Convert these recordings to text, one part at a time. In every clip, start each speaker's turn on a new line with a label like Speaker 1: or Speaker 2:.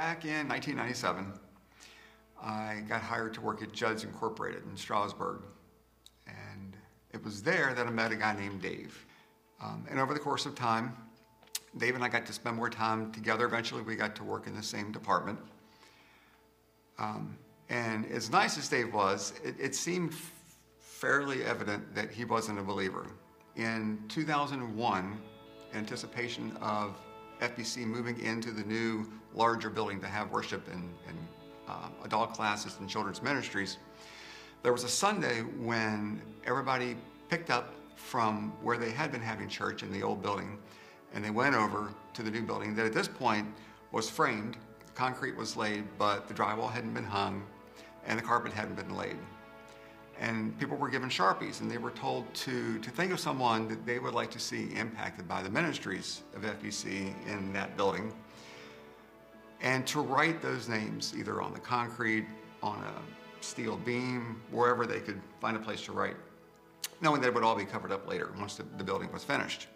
Speaker 1: Back in 1997, I got hired to work at Judd's Incorporated in Strasbourg. And it was there that I met a guy named Dave. Um, and over the course of time, Dave and I got to spend more time together. Eventually, we got to work in the same department. Um, and as nice as Dave was, it, it seemed fairly evident that he wasn't a believer. In 2001, in anticipation of FBC moving into the new larger building to have worship and, and uh, adult classes and children's ministries, there was a Sunday when everybody picked up from where they had been having church in the old building and they went over to the new building that at this point was framed. The concrete was laid, but the drywall hadn't been hung and the carpet hadn't been laid. And people were given Sharpies and they were told to, to think of someone that they would like to see impacted by the ministries of FBC in that building and to write those names either on the concrete, on a steel beam, wherever they could find a place to write, knowing that it would all be covered up later once the, the building was finished.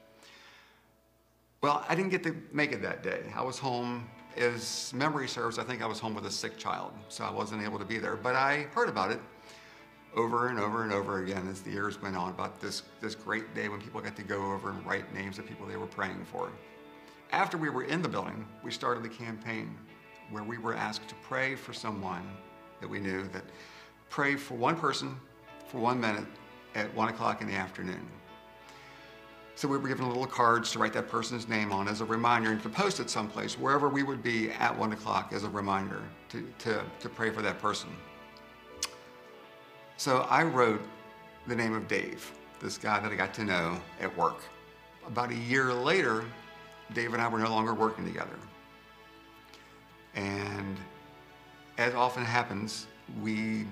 Speaker 1: Well, I didn't get to make it that day. I was home, as memory serves, I think I was home with a sick child, so I wasn't able to be there. But I heard about it over and over and over again as the years went on about this, this great day when people got to go over and write names of people they were praying for. After we were in the building, we started the campaign where we were asked to pray for someone that we knew that pray for one person for one minute at one o'clock in the afternoon. So we were given little cards to write that person's name on as a reminder and to post it someplace, wherever we would be at one o'clock as a reminder to, to, to pray for that person. So I wrote the name of Dave, this guy that I got to know at work. About a year later, Dave and I were no longer working together. And as often happens, we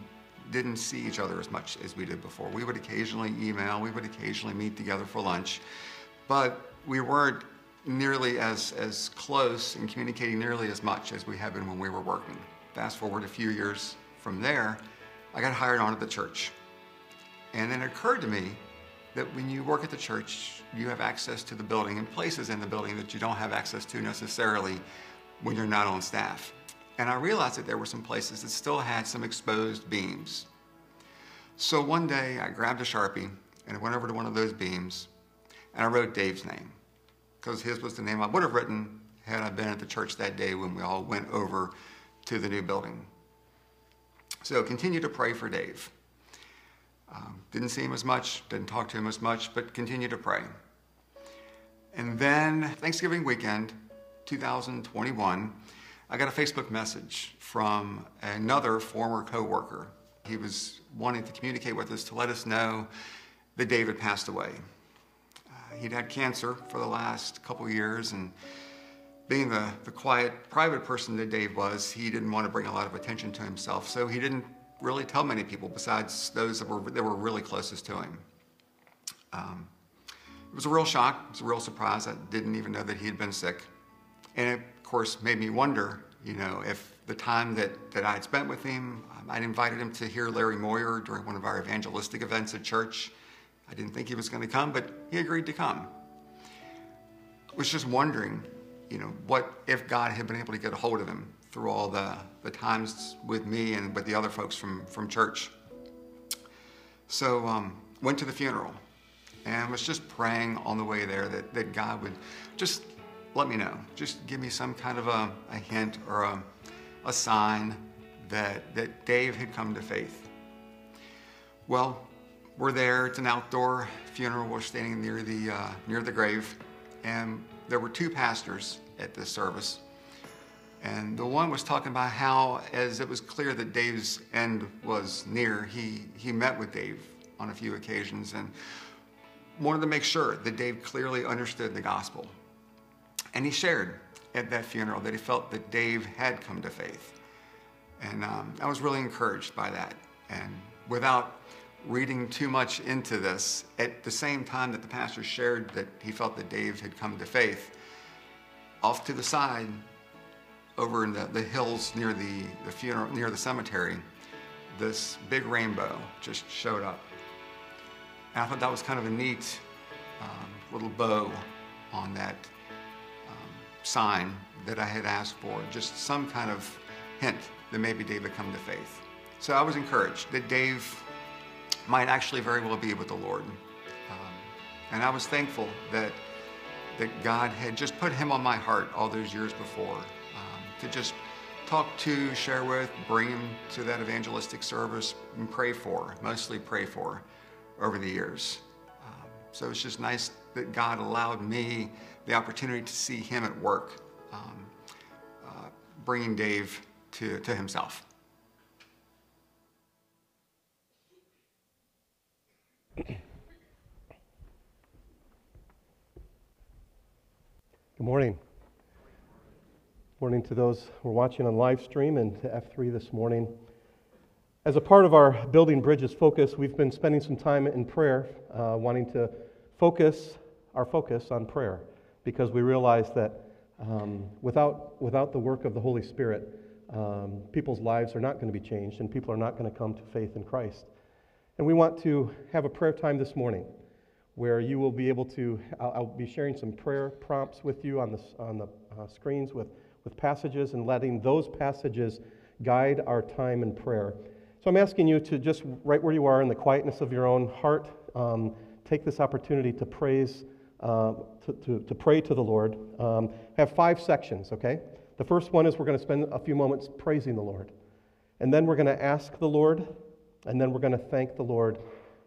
Speaker 1: didn't see each other as much as we did before. We would occasionally email, we would occasionally meet together for lunch, but we weren't nearly as, as close and communicating nearly as much as we had been when we were working. Fast forward a few years from there, I got hired on at the church. And then it occurred to me that when you work at the church, you have access to the building and places in the building that you don't have access to necessarily when you're not on staff. And I realized that there were some places that still had some exposed beams. So one day I grabbed a Sharpie and I went over to one of those beams and I wrote Dave's name because his was the name I would have written had I been at the church that day when we all went over to the new building. So continue to pray for Dave. Um, didn't see him as much, didn't talk to him as much, but continue to pray. And then Thanksgiving weekend, 2021, I got a Facebook message from another former coworker. He was wanting to communicate with us to let us know that David passed away. Uh, he'd had cancer for the last couple years, and being the, the quiet, private person that Dave was, he didn't want to bring a lot of attention to himself, so he didn't really tell many people besides those that were, that were really closest to him. Um, it was a real shock, it was a real surprise. I didn't even know that he had been sick. And it, of course, made me wonder, you know, if the time that, that I had spent with him, um, I'd invited him to hear Larry Moyer during one of our evangelistic events at church. I didn't think he was going to come, but he agreed to come. I was just wondering, you know, what if God had been able to get a hold of him through all the, the times with me and with the other folks from, from church. So um, went to the funeral and was just praying on the way there that, that God would just let me know. Just give me some kind of a, a hint or a, a sign that, that Dave had come to faith. Well, we're there. It's an outdoor funeral. We're standing near the, uh, near the grave. And there were two pastors at this service. And the one was talking about how, as it was clear that Dave's end was near, he, he met with Dave on a few occasions and wanted to make sure that Dave clearly understood the gospel. And he shared at that funeral that he felt that Dave had come to faith. And um, I was really encouraged by that. And without reading too much into this, at the same time that the pastor shared that he felt that Dave had come to faith, off to the side, over in the, the hills near the, the funeral, near the cemetery, this big rainbow just showed up. And I thought that was kind of a neat um, little bow on that um, sign that I had asked for, just some kind of hint that maybe Dave had come to faith. So I was encouraged that Dave might actually very well be with the Lord. Um, and I was thankful that, that God had just put him on my heart all those years before um, to just talk to, share with, bring him to that evangelistic service, and pray for, mostly pray for over the years. Um, so it's just nice that God allowed me the opportunity to see him at work, um, uh, bringing Dave to, to himself.
Speaker 2: Good morning. Morning to those who are watching on live stream and to F3 this morning. As a part of our Building Bridges focus, we've been spending some time in prayer, uh, wanting to focus our focus on prayer because we realize that um, without, without the work of the Holy Spirit, um, people's lives are not going to be changed and people are not going to come to faith in Christ. And we want to have a prayer time this morning where you will be able to, I'll, I'll be sharing some prayer prompts with you on the, on the uh, screens with, with passages and letting those passages guide our time in prayer. So I'm asking you to just, right where you are in the quietness of your own heart, um, take this opportunity to praise, uh, to, to, to, pray to the Lord. Um, have five sections, okay? The first one is we're going to spend a few moments praising the Lord. And then we're going to ask the Lord and then we're going to thank the Lord,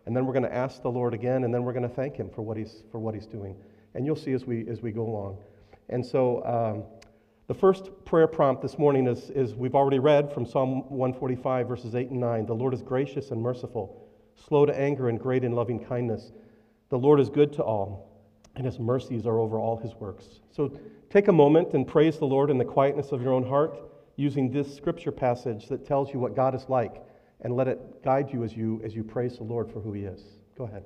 Speaker 2: and then we're going to ask the Lord again, and then we're going to thank Him for what He's, for what he's doing. And you'll see as we, as we go along. And so um, the first prayer prompt this morning is, is we've already read from Psalm 145, verses 8 and 9. The Lord is gracious and merciful, slow to anger, and great in loving kindness. The Lord is good to all, and His mercies are over all His works. So take a moment and praise the Lord in the quietness of your own heart using this scripture passage that tells you what God is like and let it guide you as you as you praise the Lord for who he is. Go ahead.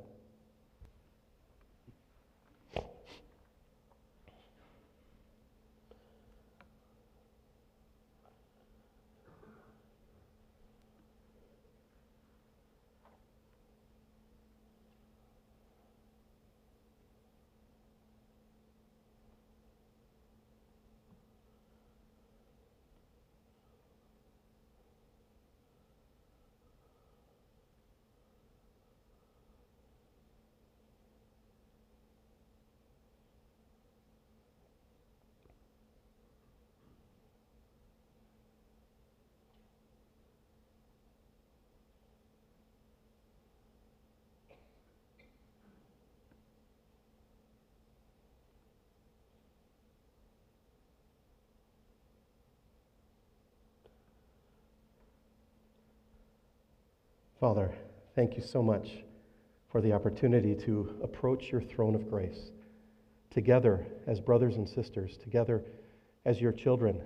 Speaker 2: Father, thank you so much for the opportunity to approach your throne of grace together as brothers and sisters, together as your children,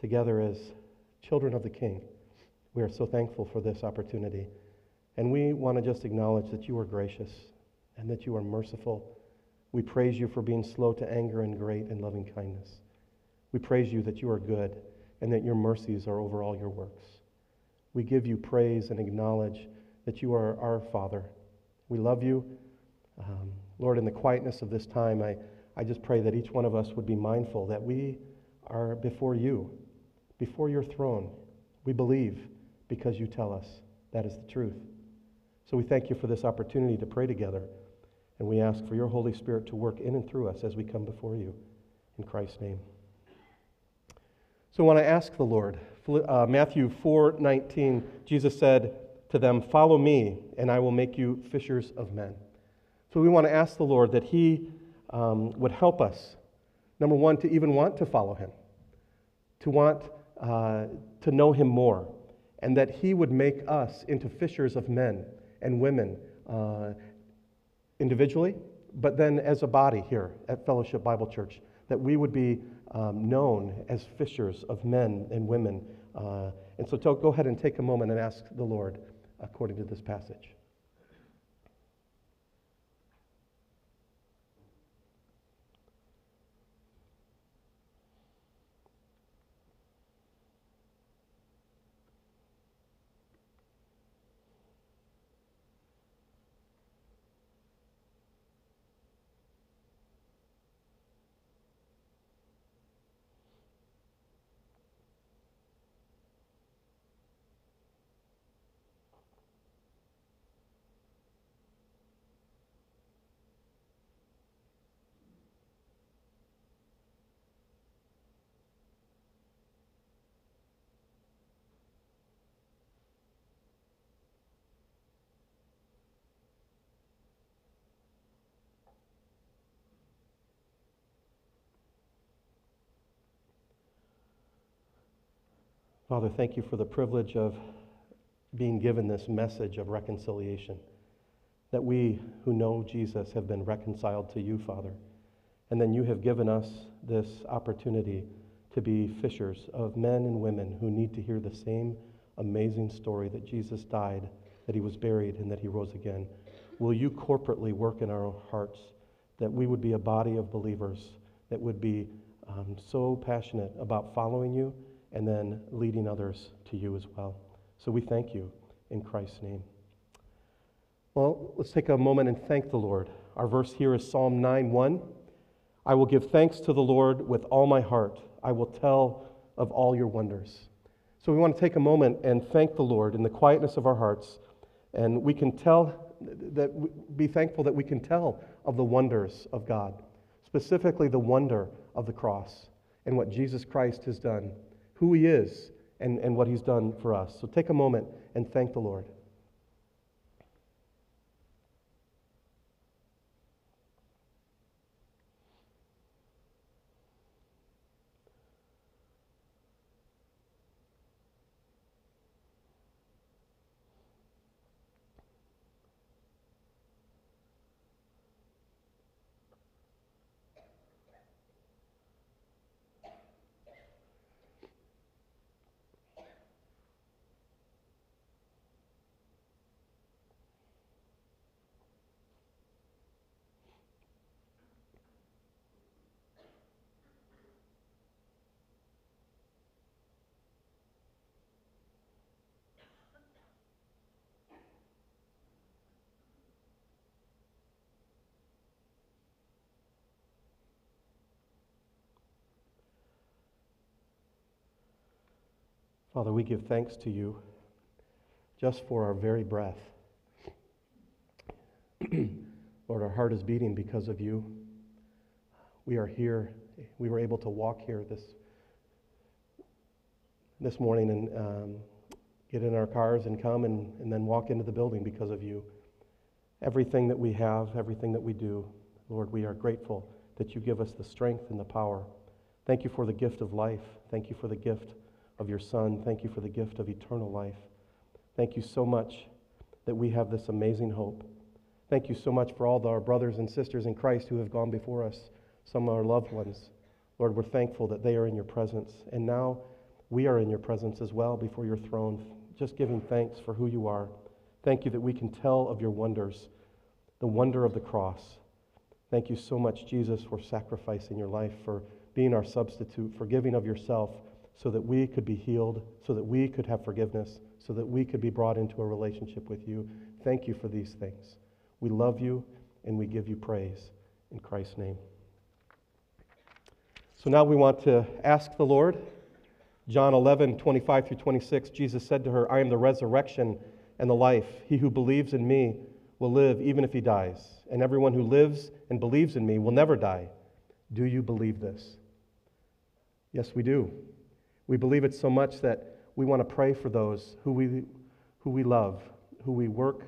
Speaker 2: together as children of the King. We are so thankful for this opportunity. And we want to just acknowledge that you are gracious and that you are merciful. We praise you for being slow to anger and great in loving kindness. We praise you that you are good and that your mercies are over all your works. We give you praise and acknowledge that you are our Father. We love you. Um, Lord, in the quietness of this time, I, I just pray that each one of us would be mindful that we are before you, before your throne. We believe because you tell us that is the truth. So we thank you for this opportunity to pray together, and we ask for your Holy Spirit to work in and through us as we come before you. In Christ's name. So when I ask the Lord, uh, Matthew 4:19, Jesus said to them, Follow me, and I will make you fishers of men. So we want to ask the Lord that He um, would help us, number one, to even want to follow Him, to want uh, to know Him more, and that He would make us into fishers of men and women uh, individually, but then as a body here at Fellowship Bible Church, that we would be um, known as fishers of men and women uh, and so go ahead and take a moment and ask the Lord according to this passage. Father, thank you for the privilege of being given this message of reconciliation. That we who know Jesus have been reconciled to you, Father. And then you have given us this opportunity to be fishers of men and women who need to hear the same amazing story that Jesus died, that he was buried, and that he rose again. Will you corporately work in our hearts that we would be a body of believers that would be um, so passionate about following you and then leading others to you as well? So we thank you in Christ's name. Well, let's take a moment and thank the Lord. Our verse here is Psalm 9 1. I will give thanks to the Lord with all my heart. I will tell of all your wonders. So we want to take a moment and thank the Lord in the quietness of our hearts. And we can tell that, be thankful that we can tell of the wonders of God, specifically the wonder of the cross and what Jesus Christ has done, who he is, and, and what he's done for us. So take a moment and thank the Lord. Father, we give thanks to you just for our very breath. Lord, our heart is beating because of you. We are here. We were able to walk here this, this morning and um, get in our cars and come and, and then walk into the building because of you. Everything that we have, everything that we do, Lord, we are grateful that you give us the strength and the power. Thank you for the gift of life. Thank you for the gift of your Son. Thank you for the gift of eternal life. Thank you so much that we have this amazing hope. Thank you so much for all our brothers and sisters in Christ who have gone before us, some of our loved ones. Lord, we're thankful that they are in your presence. And now we are in your presence as well before your throne, just giving thanks for who you are. Thank you that we can tell of your wonders, the wonder of the cross. Thank you so much, Jesus, for sacrificing your life, for being our substitute, for giving of yourself so that we could be healed, so that we could have forgiveness, so that we could be brought into a relationship with you. Thank you for these things. We love you and we give you praise in Christ's name. So now we want to ask the Lord. John 11, 25 through 26, Jesus said to her, I am the resurrection and the life. He who believes in me will live even if he dies, and everyone who lives and believes in me will never die. Do you believe this? Yes, we do. We believe it so much that we want to pray for those who we, who we love, who we work,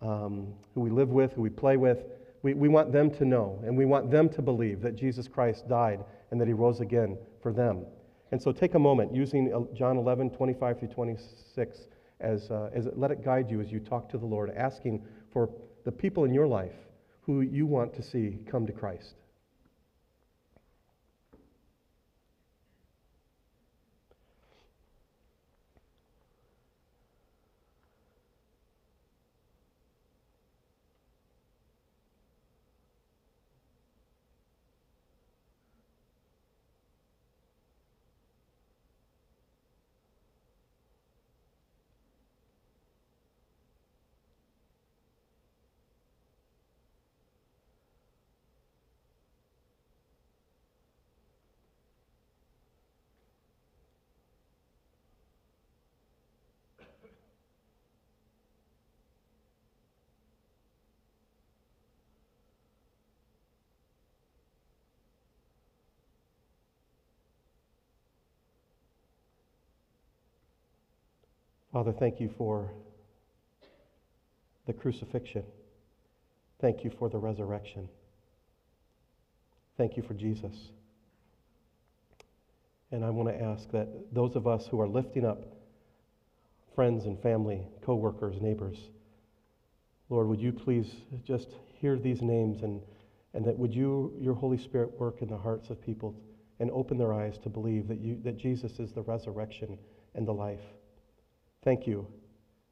Speaker 2: um, who we live with, who we play with. We, we want them to know and we want them to believe that Jesus Christ died and that he rose again for them. And so take a moment using uh, John 11, 25 through 26 as, uh, as let it guide you as you talk to the Lord, asking for the people in your life who you want to see come to Christ. Father, thank you for the crucifixion. Thank you for the resurrection. Thank you for Jesus. And I want to ask that those of us who are lifting up friends and family, co-workers, neighbors, Lord, would you please just hear these names and, and that would you, your Holy Spirit, work in the hearts of people and open their eyes to believe that, you, that Jesus is the resurrection and the life. Thank you.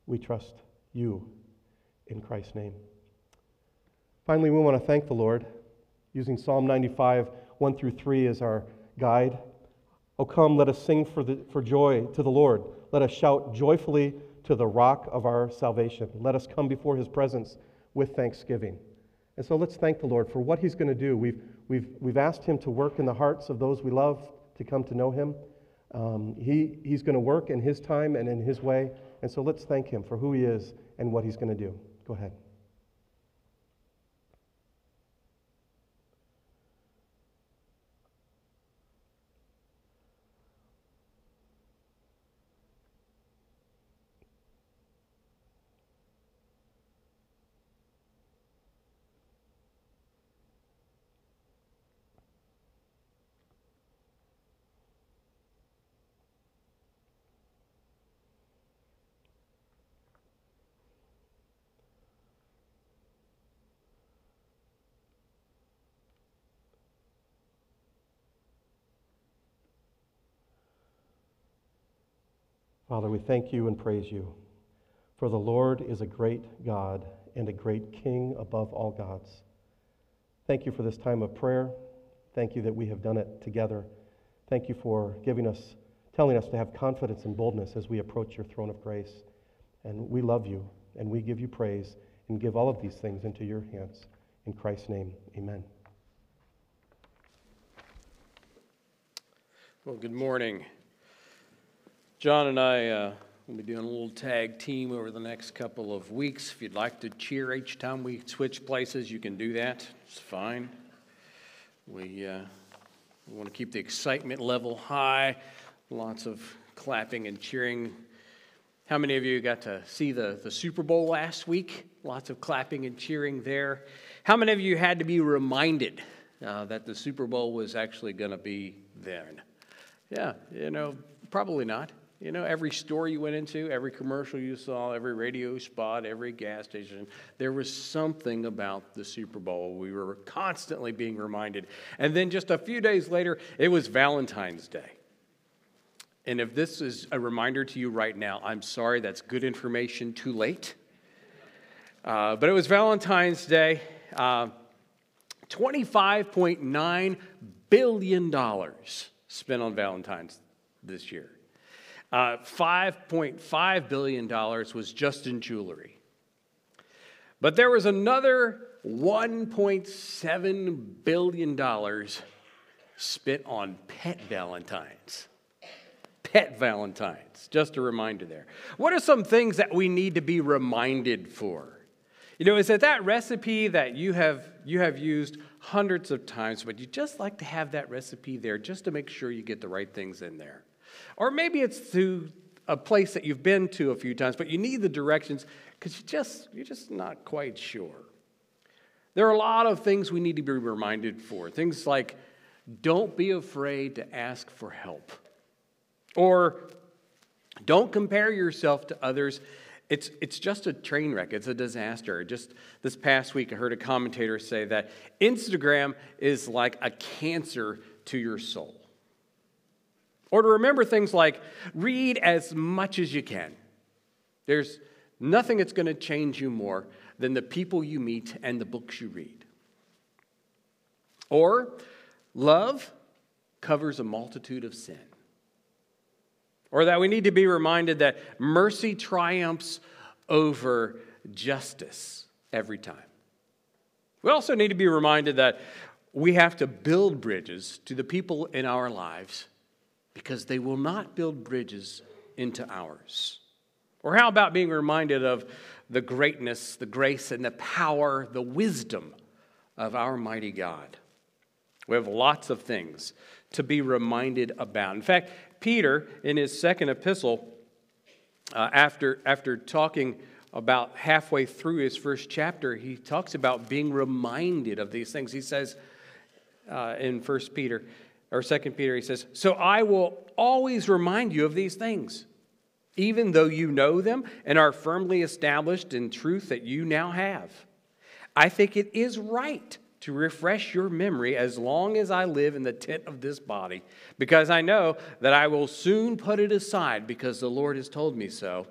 Speaker 2: We trust you in Christ's name. Finally, we want to thank the Lord using Psalm 95, 1 through 3 as our guide. Oh, come, let us sing for, the, for joy to the Lord. Let us shout joyfully to the rock of our salvation. Let us come before his presence with thanksgiving. And so let's thank the Lord for what he's going to do. We've, we've, we've asked him to work in the hearts of those we love to come to know him. Um, he, he's going to work in his time and in his way. And so let's thank him for who he is and what he's going to do. Go ahead. Father, we thank you and praise you. For the Lord is a great God and a great King above all gods. Thank you for this time of prayer. Thank you that we have done it together. Thank you for giving us, telling us to have confidence and boldness as we approach your throne of grace. And we love you and we give you praise and give all of these things into your hands. In Christ's name, amen.
Speaker 3: Well, good morning. John and I uh, will be doing a little tag team over the next couple of weeks. If you'd like to cheer each time we switch places, you can do that. It's fine. We, uh, we want to keep the excitement level high. Lots of clapping and cheering. How many of you got to see the, the Super Bowl last week? Lots of clapping and cheering there. How many of you had to be reminded uh, that the Super Bowl was actually going to be then? Yeah, you know, probably not. You know, every store you went into, every commercial you saw, every radio spot, every gas station, there was something about the Super Bowl. We were constantly being reminded. And then just a few days later, it was Valentine's Day. And if this is a reminder to you right now, I'm sorry, that's good information too late. Uh, but it was Valentine's Day. Uh, $25.9 billion spent on Valentine's this year. Uh, $5.5 billion was just in jewelry. But there was another $1.7 billion spent on pet valentines. Pet valentines, just a reminder there. What are some things that we need to be reminded for? You know, is it that recipe that you have, you have used hundreds of times, but you just like to have that recipe there just to make sure you get the right things in there? Or maybe it's to a place that you've been to a few times, but you need the directions because you just, you're just not quite sure. There are a lot of things we need to be reminded for. Things like don't be afraid to ask for help. Or don't compare yourself to others. It's, it's just a train wreck, it's a disaster. Just this past week, I heard a commentator say that Instagram is like a cancer to your soul. Or to remember things like read as much as you can. There's nothing that's going to change you more than the people you meet and the books you read. Or love covers a multitude of sin. Or that we need to be reminded that mercy triumphs over justice every time. We also need to be reminded that we have to build bridges to the people in our lives because they will not build bridges into ours. Or how about being reminded of the greatness, the grace, and the power, the wisdom of our mighty God? We have lots of things to be reminded about. In fact, Peter, in his second epistle, uh, after, after talking about halfway through his first chapter, he talks about being reminded of these things. He says uh, in 1 Peter, or Second Peter, he says, So I will always remind you of these things, even though you know them and are firmly established in truth that you now have. I think it is right to refresh your memory as long as I live in the tent of this body, because I know that I will soon put it aside because the Lord has told me so.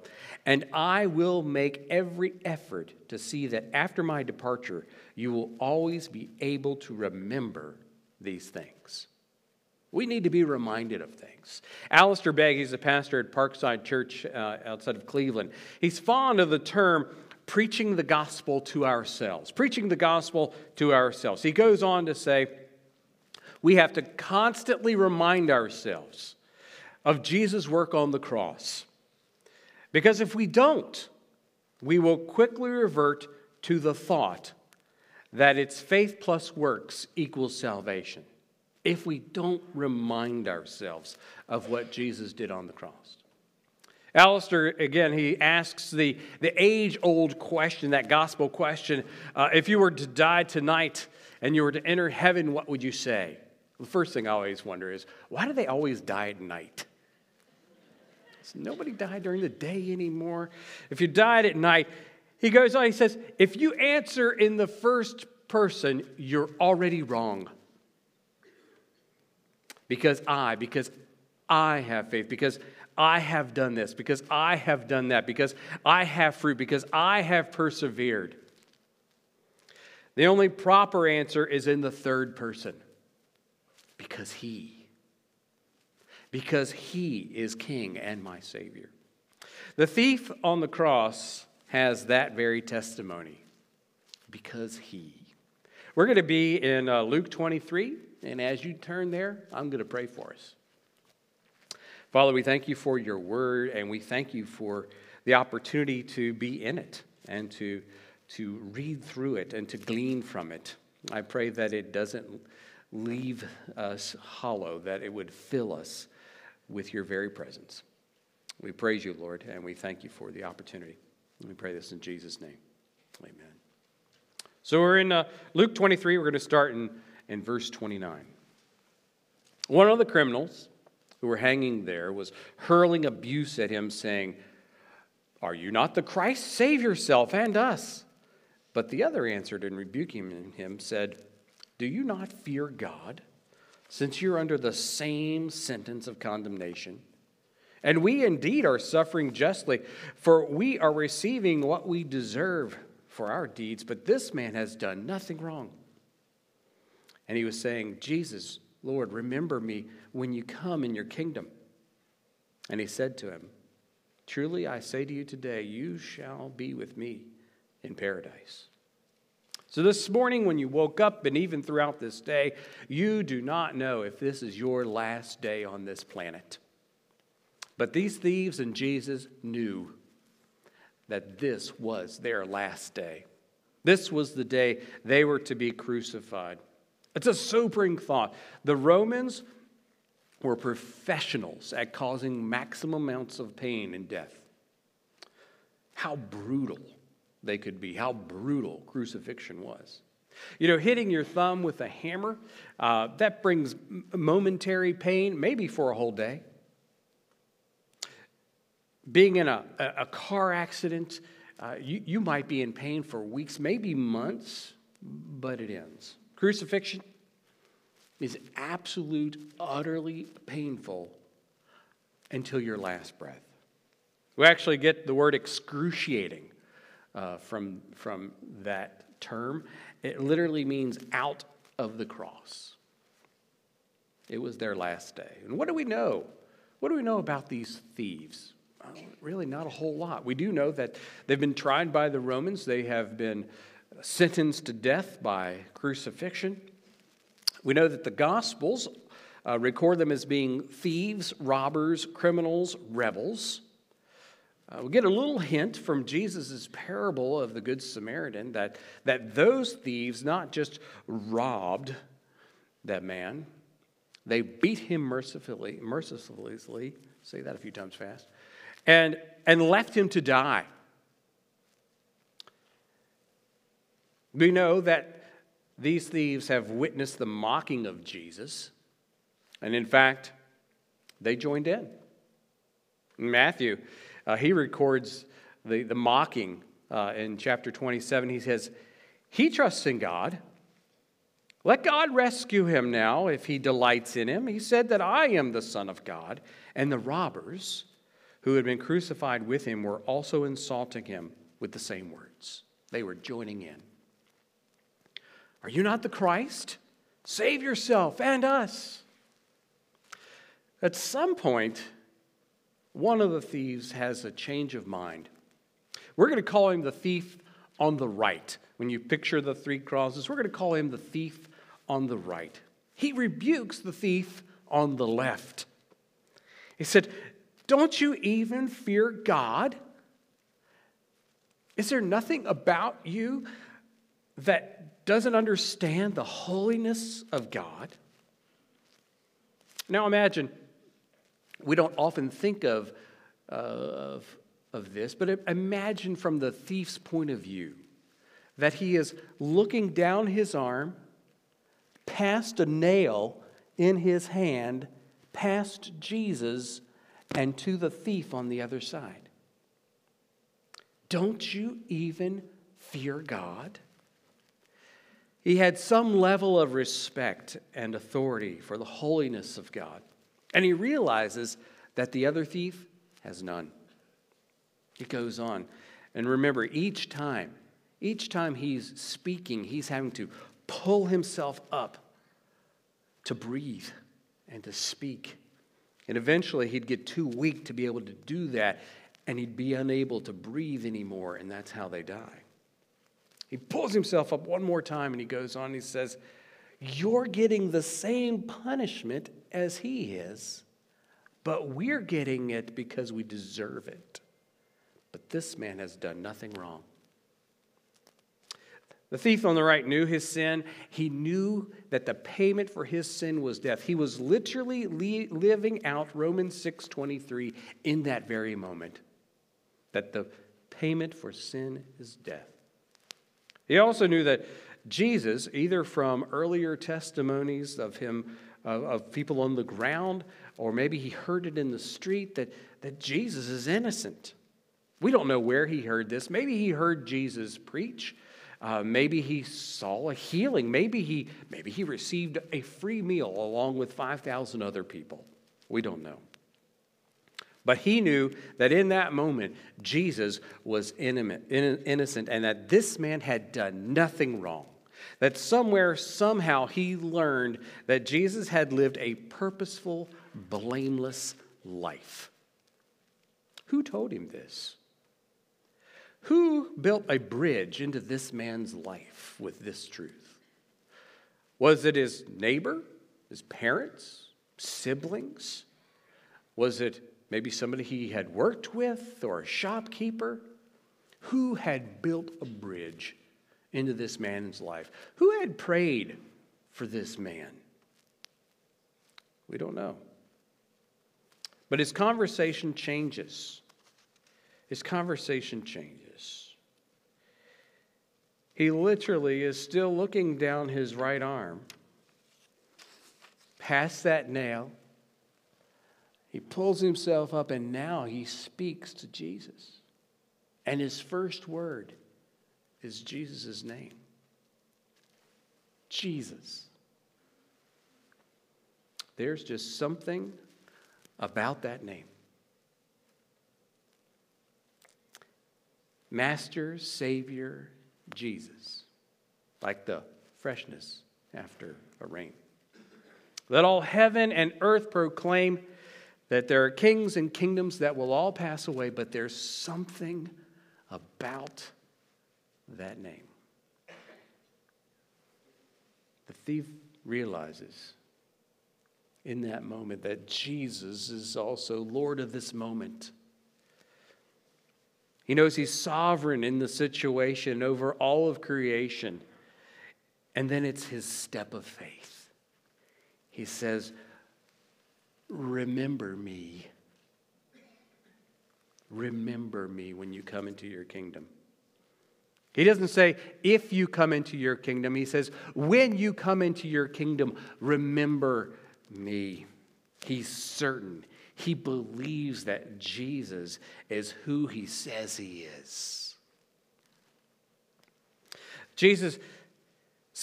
Speaker 3: And I will make every effort to see that after my departure, you will always be able to remember these things. We need to be reminded of things. Alistair Begg, he's a pastor at Parkside Church uh, outside of Cleveland. He's fond of the term preaching the gospel to ourselves. Preaching the gospel to ourselves. He goes on to say, we have to constantly remind ourselves of Jesus' work on the cross. Because if we don't, we will quickly revert to the thought that it's faith plus works equals salvation. If we don't remind ourselves of what Jesus did on the cross. Alistair, again, he asks the, the age old question, that gospel question uh, if you were to die tonight and you were to enter heaven, what would you say? The first thing I always wonder is why do they always die at night? Does nobody died during the day anymore? If you died at night, he goes on, he says, if you answer in the first person, you're already wrong. Because I, because I have faith, because I have done this, because I have done that, because I have fruit, because I have persevered. The only proper answer is in the third person because He. Because He is King and my Savior. The thief on the cross has that very testimony because He. We're going to be in uh, Luke 23, and as you turn there, I'm going to pray for us. Father, we thank you for your word, and we thank you for the opportunity to be in it and to, to read through it and to glean from it. I pray that it doesn't leave us hollow, that it would fill us with your very presence. We praise you, Lord, and we thank you for the opportunity. We pray this in Jesus' name. Amen. So we're in uh, Luke 23. We're going to start in, in verse 29. One of the criminals who were hanging there was hurling abuse at him, saying, Are you not the Christ? Save yourself and us. But the other answered and rebuking him, said, Do you not fear God, since you're under the same sentence of condemnation? And we indeed are suffering justly, for we are receiving what we deserve for our deeds, but this man has done nothing wrong. And he was saying, Jesus, Lord, remember me when you come in your kingdom. And he said to him, Truly I say to you today, you shall be with me in paradise. So, this morning, when you woke up, and even throughout this day, you do not know if this is your last day on this planet. But these thieves and Jesus knew that this was their last day. This was the day they were to be crucified. It's a sobering thought. The Romans were professionals at causing maximum amounts of pain and death. How brutal they could be, how brutal crucifixion was. You know, hitting your thumb with a hammer, uh, that brings momentary pain, maybe for a whole day. Being in a, a car accident, uh, you, you might be in pain for weeks, maybe months, but it ends. Crucifixion is absolute, utterly painful until your last breath. We actually get the word excruciating uh, from, from that term. It literally means out of the cross. It was their last day. And what do we know? What do we know about these thieves? Really, not a whole lot. We do know that they've been tried by the Romans, they have been sentenced to death by crucifixion. We know that the Gospels uh, record them as being thieves, robbers, criminals, rebels. Uh, we get a little hint from Jesus' parable of the Good Samaritan that, that those thieves not just robbed that man, they beat him mercifully, mercilessly, say that a few times fast, and, and left him to die. We know that these thieves have witnessed the mocking of Jesus. And in fact, they joined in. Matthew, uh, he records the, the mocking uh, in chapter 27. He says, He trusts in God. Let God rescue him now if he delights in him. He said that I am the Son of God. And the robbers who had been crucified with him were also insulting him with the same words. They were joining in. Are you not the Christ? Save yourself and us. At some point, one of the thieves has a change of mind. We're going to call him the thief on the right. When you picture the three crosses, we're going to call him the thief on the right. He rebukes the thief on the left. He said, Don't you even fear God? Is there nothing about you that doesn't understand the holiness of God? Now imagine, we don't often think of, uh, of, of this, but imagine from the thief's point of view that he is looking down his arm past a nail in his hand, past Jesus, and to the thief on the other side. Don't you even fear God? He had some level of respect and authority for the holiness of God. And he realizes that the other thief has none. He goes on. And remember, each time, each time he's speaking, he's having to pull himself up to breathe and to speak. And eventually he'd get too weak to be able to do that, and he'd be unable to breathe anymore, and that's how they die. He pulls himself up one more time and he goes on, he says, You're getting the same punishment as he is, but we're getting it because we deserve it. But this man has done nothing wrong. The thief on the right knew his sin. He knew that the payment for his sin was death. He was literally living out Romans 6:23 in that very moment. That the payment for sin is death. He also knew that Jesus, either from earlier testimonies of him of, of people on the ground, or maybe he heard it in the street, that, that Jesus is innocent. We don't know where he heard this. Maybe he heard Jesus preach. Uh, maybe he saw a healing. Maybe he, maybe he received a free meal along with 5,000 other people. We don't know. But he knew that in that moment, Jesus was innocent and that this man had done nothing wrong. That somewhere, somehow, he learned that Jesus had lived a purposeful, blameless life. Who told him this? Who built a bridge into this man's life with this truth? Was it his neighbor, his parents, siblings? Was it maybe somebody he had worked with or a shopkeeper? Who had built a bridge into this man's life? Who had prayed for this man? We don't know. But his conversation changes. His conversation changes. He literally is still looking down his right arm, past that nail. He pulls himself up, and now he speaks to Jesus. And his first word is Jesus' name Jesus. There's just something about that name. Master, Savior, Jesus, like the freshness after a rain. Let all heaven and earth proclaim that there are kings and kingdoms that will all pass away, but there's something about that name. The thief realizes in that moment that Jesus is also Lord of this moment. He knows he's sovereign in the situation over all of creation. And then it's his step of faith. He says, Remember me. Remember me when you come into your kingdom. He doesn't say, if you come into your kingdom. He says, when you come into your kingdom, remember me. He's certain. He believes that Jesus is who he says he is. Jesus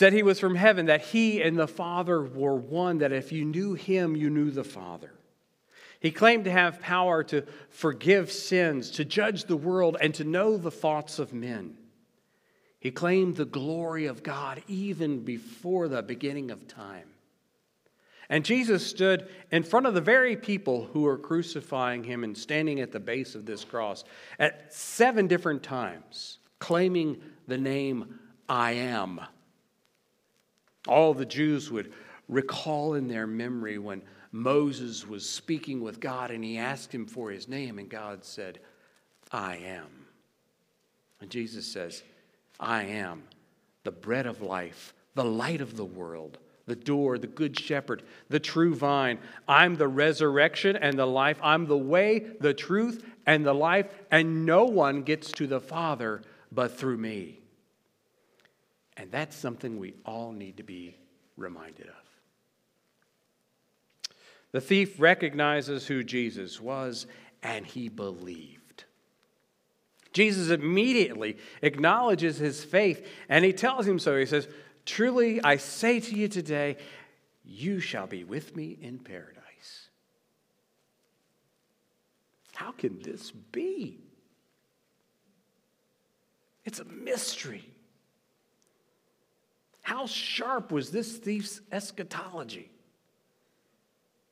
Speaker 3: said he was from heaven, that he and the Father were one, that if you knew him, you knew the Father. He claimed to have power to forgive sins, to judge the world, and to know the thoughts of men. He claimed the glory of God even before the beginning of time. And Jesus stood in front of the very people who were crucifying him and standing at the base of this cross at seven different times, claiming the name I am. All the Jews would recall in their memory when Moses was speaking with God and he asked him for his name, and God said, I am. And Jesus says, I am the bread of life, the light of the world, the door, the good shepherd, the true vine. I'm the resurrection and the life. I'm the way, the truth, and the life, and no one gets to the Father but through me. And that's something we all need to be reminded of. The thief recognizes who Jesus was and he believed. Jesus immediately acknowledges his faith and he tells him so. He says, Truly, I say to you today, you shall be with me in paradise. How can this be? It's a mystery. How sharp was this thief's eschatology?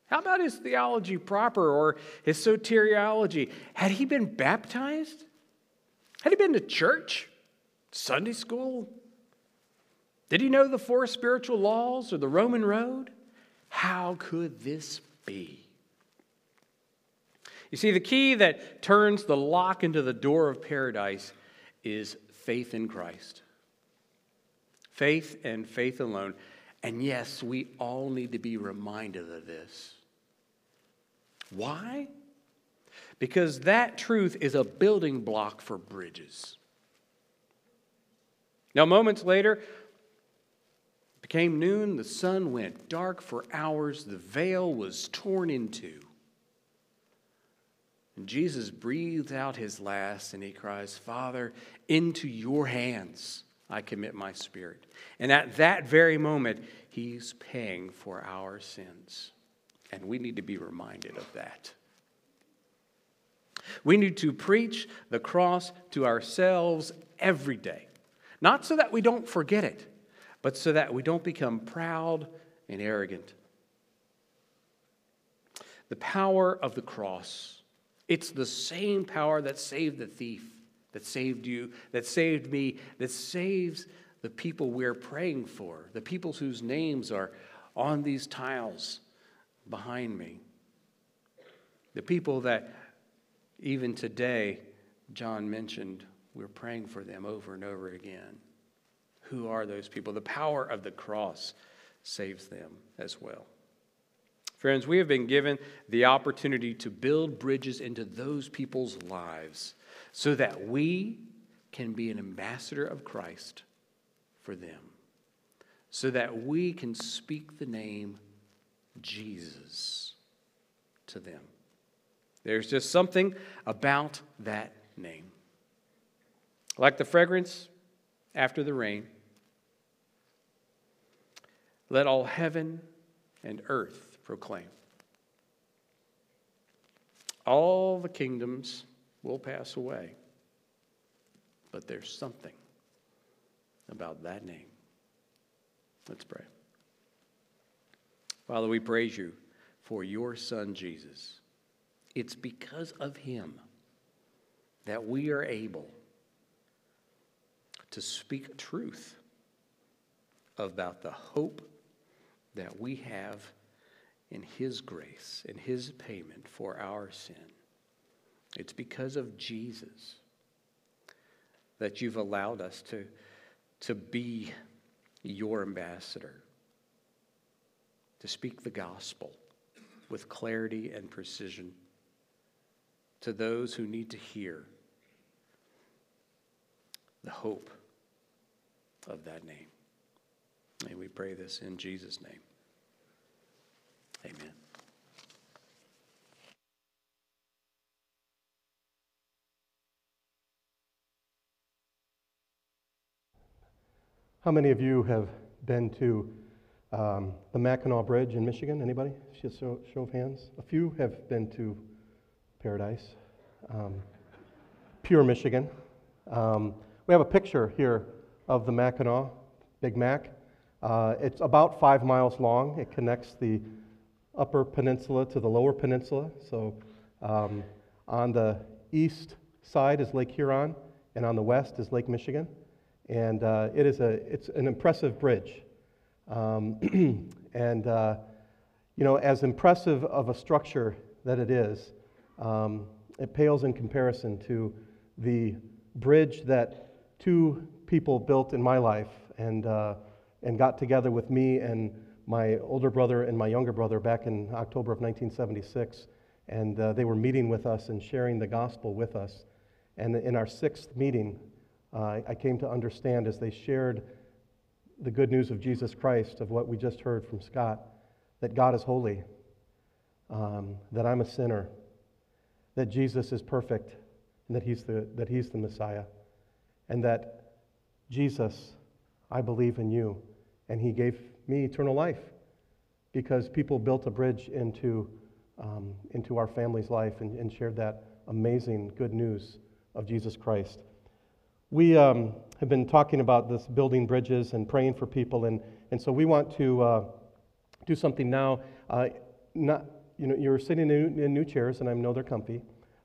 Speaker 3: How about his theology proper or his soteriology? Had he been baptized? Had he been to church? Sunday school? Did he know the four spiritual laws or the Roman road? How could this be? You see, the key that turns the lock into the door of paradise is faith in Christ. Faith and faith alone. And yes, we all need to be reminded of this. Why? Because that truth is a building block for bridges. Now, moments later, it became noon, the sun went dark for hours, the veil was torn in two. And Jesus breathed out his last and he cries, Father, into your hands I commit my spirit. And at that very moment, he's paying for our sins. And we need to be reminded of that. We need to preach the cross to ourselves every day, not so that we don't forget it, but so that we don't become proud and arrogant. The power of the cross, it's the same power that saved the thief, that saved you, that saved me, that saves the people we're praying for, the people whose names are on these tiles behind me. The people that even today, John mentioned, we're praying for them over and over again. Who are those people? The power of the cross saves them as well. Friends, we have been given the opportunity to build bridges into those people's lives so that we can be an ambassador of Christ for them, so that we can speak the name Jesus to them. There's just something about that name. Like the fragrance after the rain, let all heaven and earth proclaim. All the kingdoms will pass away, but there's something about that name. Let's pray. Father, we praise you for your Son, Jesus. It's because of him that we are able to speak truth about the hope that we have in his grace, in his payment for our sin. It's because of Jesus that you've allowed us to, to be your ambassador to speak the gospel with clarity and precision to those who need to hear the hope of that name. And we pray this in Jesus' name. Amen.
Speaker 2: How many of you have been to um, the Mackinac Bridge in Michigan? Anybody? Just show, show of hands. A few have been to Paradise, um, Pure, Michigan. Um, we have a picture here of the Mackinac, Big Mac. Uh, it's about five miles long. It connects the upper peninsula to the lower peninsula. So um, on the east side is Lake Huron, and on the west is Lake Michigan. And uh, it is a, it's an impressive bridge. Um, and, uh, you know, as impressive of a structure that it is, um, it pales in comparison to the bridge that two people built in my life and, uh, and got together with me and my older brother and my younger brother back in October of 1976. And uh, they were meeting with us and sharing the gospel with us. And in our sixth meeting, uh, I came to understand as they shared the good news of Jesus Christ, of what we just heard from Scott, that God is holy, um, that I'm a sinner, that Jesus is perfect, and that he's, the, that he's the Messiah, and that Jesus, I believe in you, and He gave me eternal life because people built a bridge into, um, into our family's life and, and shared that amazing good news of Jesus Christ. We um, have been talking about this building bridges and praying for people, and, and so we want to uh, do something now. Uh, not, you know, you're sitting in, in new chairs, and I know they're comfy,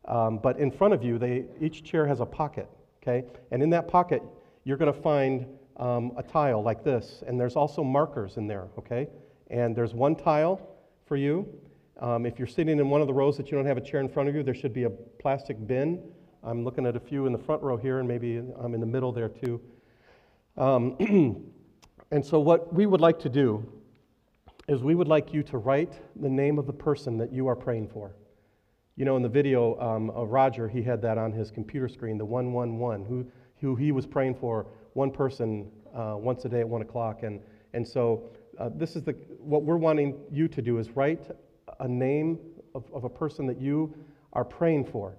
Speaker 2: um, but in front of you, they, each chair has a pocket, okay? And in that pocket, you're going to find um, a tile like this, and there's also markers in there, okay? And there's one tile for you. Um, if you're sitting in one of the rows that you don't have a chair in front of you, there should be a plastic bin. I'm looking at a few in the front row here, and maybe I'm in the middle there too. Um, and so, what we would like to do is we would like you to write the name of the person that you are praying for. You know, in the video um, of Roger, he had that on his computer screen, the 111, who, who he was praying for one person uh, once a day at 1 o'clock. And, and so uh, this is the, what we're wanting you to do is write a name of, of a person that you are praying for.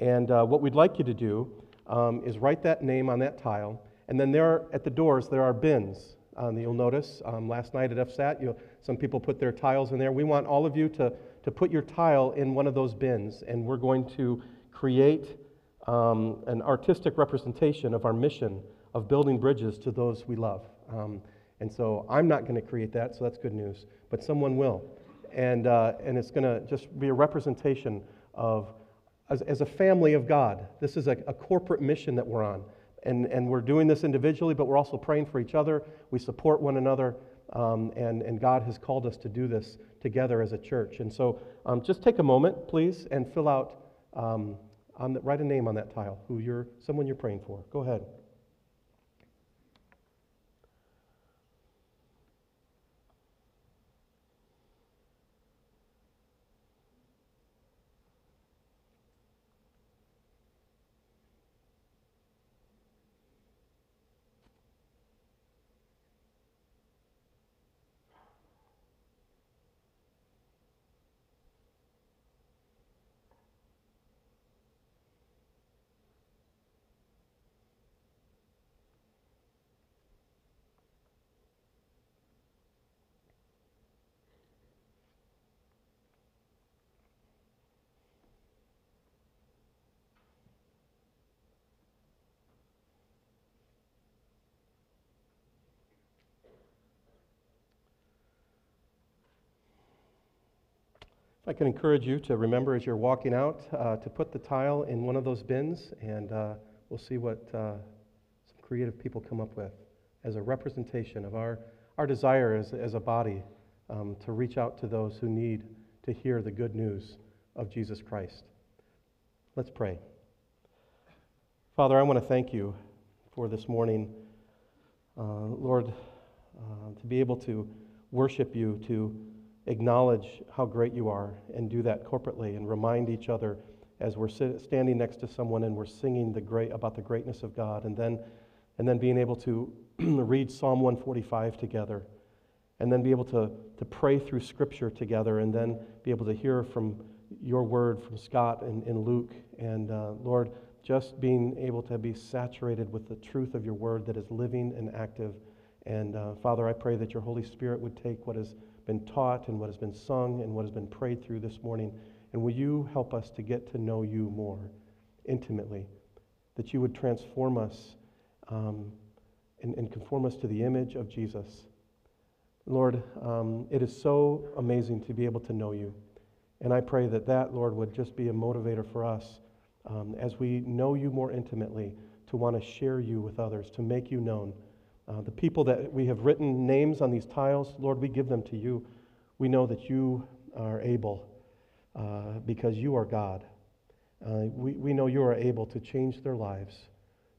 Speaker 2: And uh, what we'd like you to do um, is write that name on that tile. And then there are, at the doors, there are bins. Um, you'll notice um, last night at FSAT, you some people put their tiles in there. We want all of you to, to put your tile in one of those bins. And we're going to create um, an artistic representation of our mission of building bridges to those we love. Um, and so I'm not going to create that, so that's good news, but someone will. And, uh, and it's going to just be a representation of, as, as a family of God, this is a, a corporate mission that we're on. And, and we're doing this individually, but we're also praying for each other. We support one another, um, and, and God has called us to do this together as a church. And so um, just take a moment, please, and fill out, um, the, write a name on that tile, who you're, someone you're praying for. Go ahead. I can encourage you to remember as you're walking out uh, to put the tile in one of those bins, and uh, we'll see what uh, some creative people come up with as a representation of our, our desire as, as a body um, to reach out to those who need to hear the good news of Jesus Christ. Let's pray. Father, I want to thank you for this morning. Uh, Lord, uh, to be able to worship you, to acknowledge how great you are and do that corporately and remind each other as we're sit, standing next to someone and we're singing the great about the greatness of God and then and then being able to read Psalm 145 together and then be able to, to pray through scripture together and then be able to hear from your word from Scott and, and Luke and uh, Lord just being able to be saturated with the truth of your word that is living and active. And uh, Father, I pray that your Holy Spirit would take what has been taught and what has been sung and what has been prayed through this morning, and will you help us to get to know you more intimately? That you would transform us um, and, and, conform us to the image of Jesus. Lord, um, it is so amazing to be able to know you. And I pray that that, Lord, would just be a motivator for us um, as we know you more intimately to want to share you with others, to make you known. Uh, the people that we have written names on these tiles, Lord, we give them to you. We know that you are able uh, because you are God. Uh, we, we know you are able to change their lives,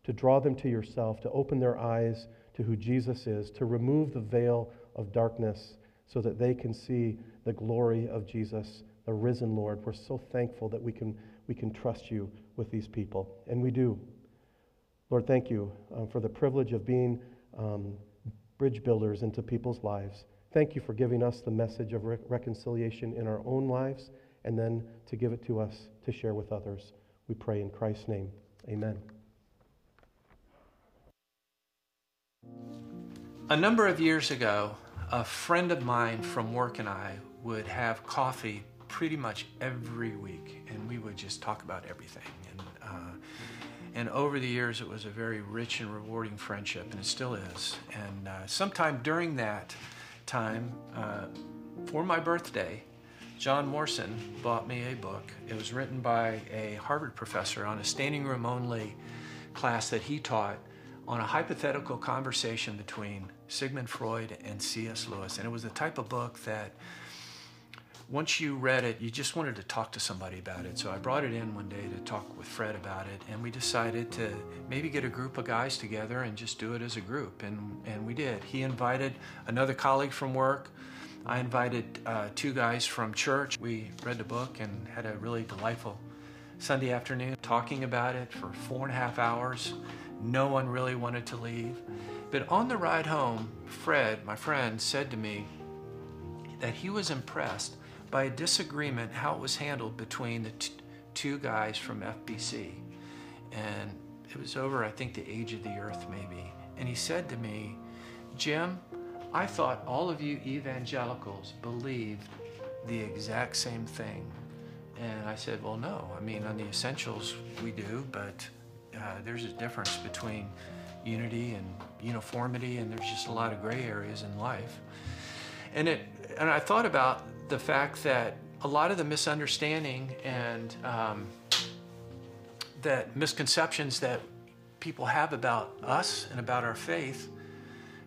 Speaker 2: to draw them to yourself, to open their eyes to who Jesus is, to remove the veil of darkness so that they can see the glory of Jesus, the risen Lord. We're so thankful that we can, we can trust you with these people, and we do. Lord, thank you um, for the privilege of being um, bridge builders into people's lives. Thank you for giving us the message of re- reconciliation in our own lives and then to give it to us to share with others. We pray in Christ's name. Amen.
Speaker 4: A number of years ago, a friend of mine from work and I would have coffee pretty much every week, and we would just talk about everything. And, uh, and over the years, it was a very rich and rewarding friendship, and it still is. And uh, sometime during that time, uh, for my birthday, John Morrison bought me a book. It was written by a Harvard professor on a standing room only class that he taught on a hypothetical conversation between Sigmund Freud and C.S. Lewis. And it was the type of book that once you read it, you just wanted to talk to somebody about it. So I brought it in one day to talk with Fred about it, and we decided to maybe get a group of guys together and just do it as a group. And, and we did. He invited another colleague from work. I invited uh, two guys from church. We read the book and had a really delightful Sunday afternoon talking about it for four and a half hours. No one really wanted to leave. But on the ride home, Fred, my friend, said to me that he was impressed by a disagreement how it was handled between the two guys from FBC. And it was over, I think, the age of the earth, maybe. And he said to me, Jim, I thought all of you evangelicals believed the exact same thing. And I said, Well, no. I mean, on the essentials, we do, but uh, there's a difference between unity and uniformity, and there's just a lot of gray areas in life. And it, and I thought about the fact that a lot of the misunderstanding and um, that misconceptions that people have about us and about our faith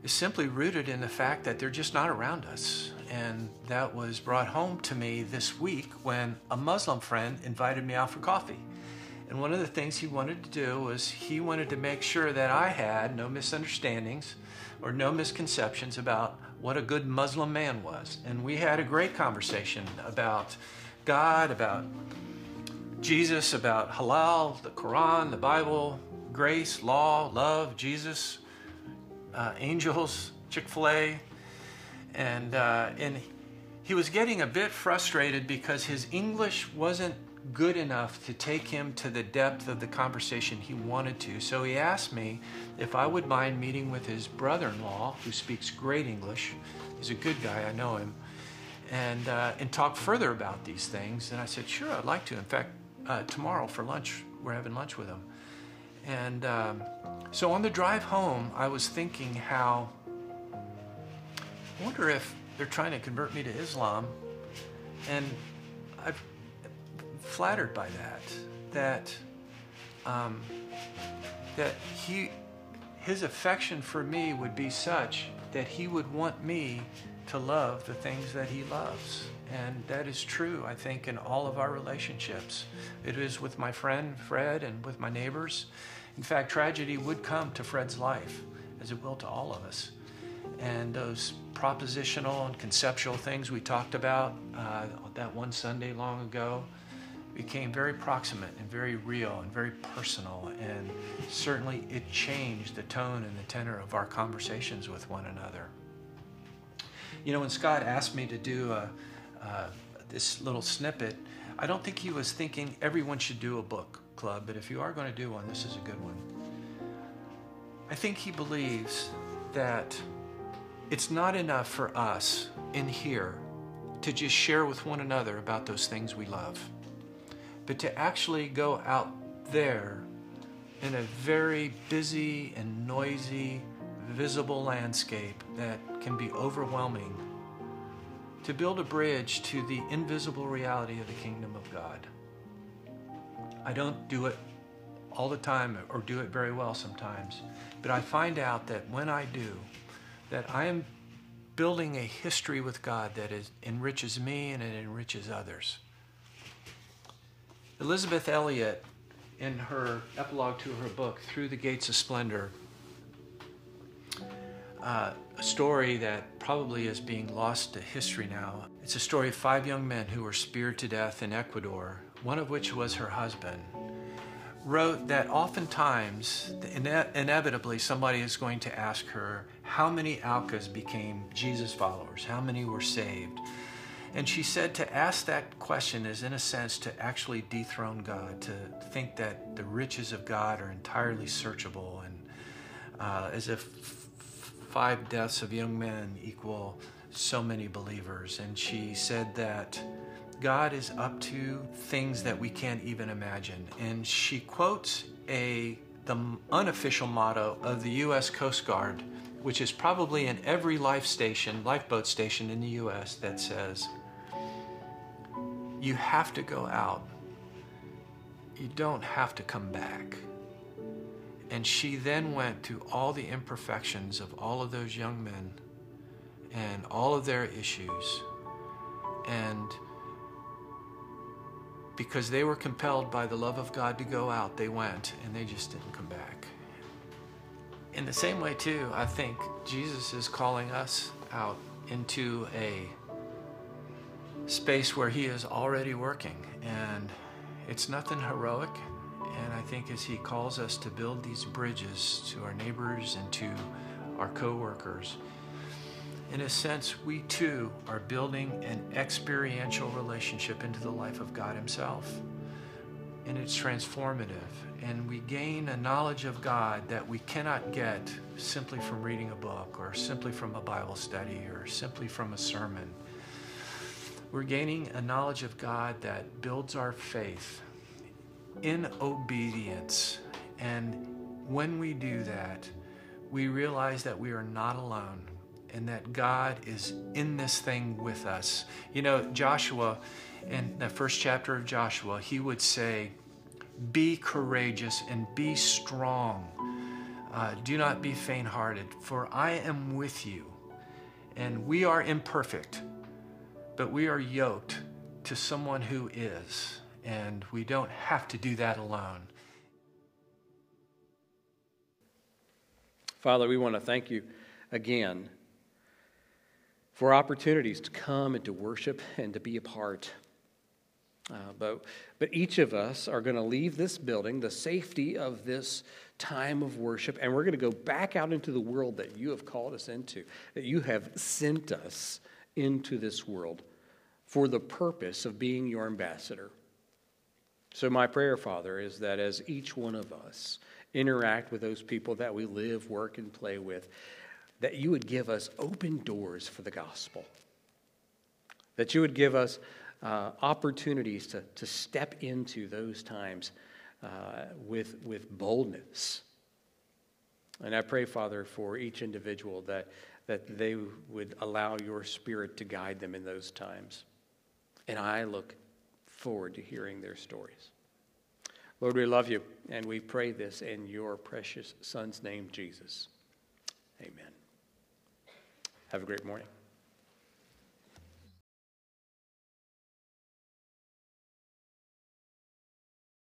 Speaker 4: is simply rooted in the fact that they're just not around us. And that was brought home to me this week when a Muslim friend invited me out for coffee. And one of the things he wanted to do was he wanted to make sure that I had no misunderstandings or no misconceptions about what a good Muslim man was. And we had a great conversation about God, about Jesus, about halal, the Quran, the Bible, grace, law, love, Jesus, uh, angels, Chick fil A. And, uh, and he was getting a bit frustrated because his English wasn't good enough to take him to the depth of the conversation he wanted to. So he asked me if I would mind meeting with his brother in law, who speaks great English. He's a good guy, I know him, and, uh, and talk further about these things. And I said, Sure, I'd like to. In fact, uh, tomorrow for lunch, we're having lunch with him. And um, so on the drive home, I was thinking how, I wonder if they're trying to convert me to Islam. And I'm flattered by that, that, um, that he, his affection for me would be such that he would want me to love the things that he loves. And that is true, I think, in all of our relationships. It is with my friend Fred and with my neighbors. In fact, tragedy would come to Fred's life, as it will to all of us. And those propositional and conceptual things we talked about uh, that one Sunday long ago became very proximate and very real and very personal. And certainly it changed the tone and the tenor of our conversations with one another. You know, when Scott asked me to do a, uh, this little snippet, I don't think he was thinking everyone should do a book club, but if you are going to do one, this is a good one. I think he believes that it's not enough for us in here to just share with one another about those things we love, but to actually go out there in a very busy and noisy, visible landscape that can be overwhelming to build a bridge to the invisible reality of the kingdom of God. I don't do it all the time or do it very well sometimes, but I find out that when I do, that I am building a history with God that is, enriches me and it enriches others. Elisabeth Elliot, in her epilogue to her book, Through the Gates of Splendor, uh, a story that probably is being lost to history now. It's a story of five young men who were speared to death in Ecuador, one of which was her husband. Wrote that oftentimes, ine- inevitably, somebody is going to ask her how many Aucas became Jesus followers, how many were saved. And she said to ask that question is, in a sense, to actually dethrone God, to think that the riches of God are entirely searchable, and uh, as if five deaths of young men equal so many believers. And she said that God is up to things that we can't even imagine. And she quotes a the unofficial motto of the U.S. Coast Guard, which is probably in every life station, lifeboat station in the U.S. that says, "You have to go out. You don't have to come back." And she then went to all the imperfections of all of those young men and all of their issues. And because they were compelled by the love of God to go out, they went and they just didn't come back. In the same way, too, I think Jesus is calling us out into a space where He is already working. And it's nothing heroic. And I think as He calls us to build these bridges to our neighbors and to our coworkers, in a sense, we too are building an experiential relationship into the life of God Himself. And it's transformative. And we gain a knowledge of God that we cannot get simply from reading a book or simply from a Bible study or simply from a sermon. We're gaining a knowledge of God that builds our faith in obedience. And when we do that, we realize that we are not alone and that God is in this thing with us. You know, Joshua, in the first chapter of Joshua, he would say, Be courageous and be strong. Uh, do not be faint hearted, for I am with you. And we are imperfect, but we are yoked to someone who is. And we don't have to do that alone.
Speaker 3: Father, we want to thank you again for opportunities to come and to worship and to be a part. Uh, but, but each of us are going to leave this building, the safety of this time of worship, and we're going to go back out into the world that you have called us into, that you have sent us into this world for the purpose of being your ambassador. So, my prayer, Father, is that as each one of us interact with those people that we live, work, and play with, that you would give us open doors for the gospel, that you would give us uh, opportunities to, to step into those times uh, with, with boldness. And I pray, Father, for each individual that, that they would allow your spirit to guide them in those times. And I look forward to hearing their stories. Lord, we love you, and we pray this in your precious Son's name, Jesus. Amen. Have a great morning.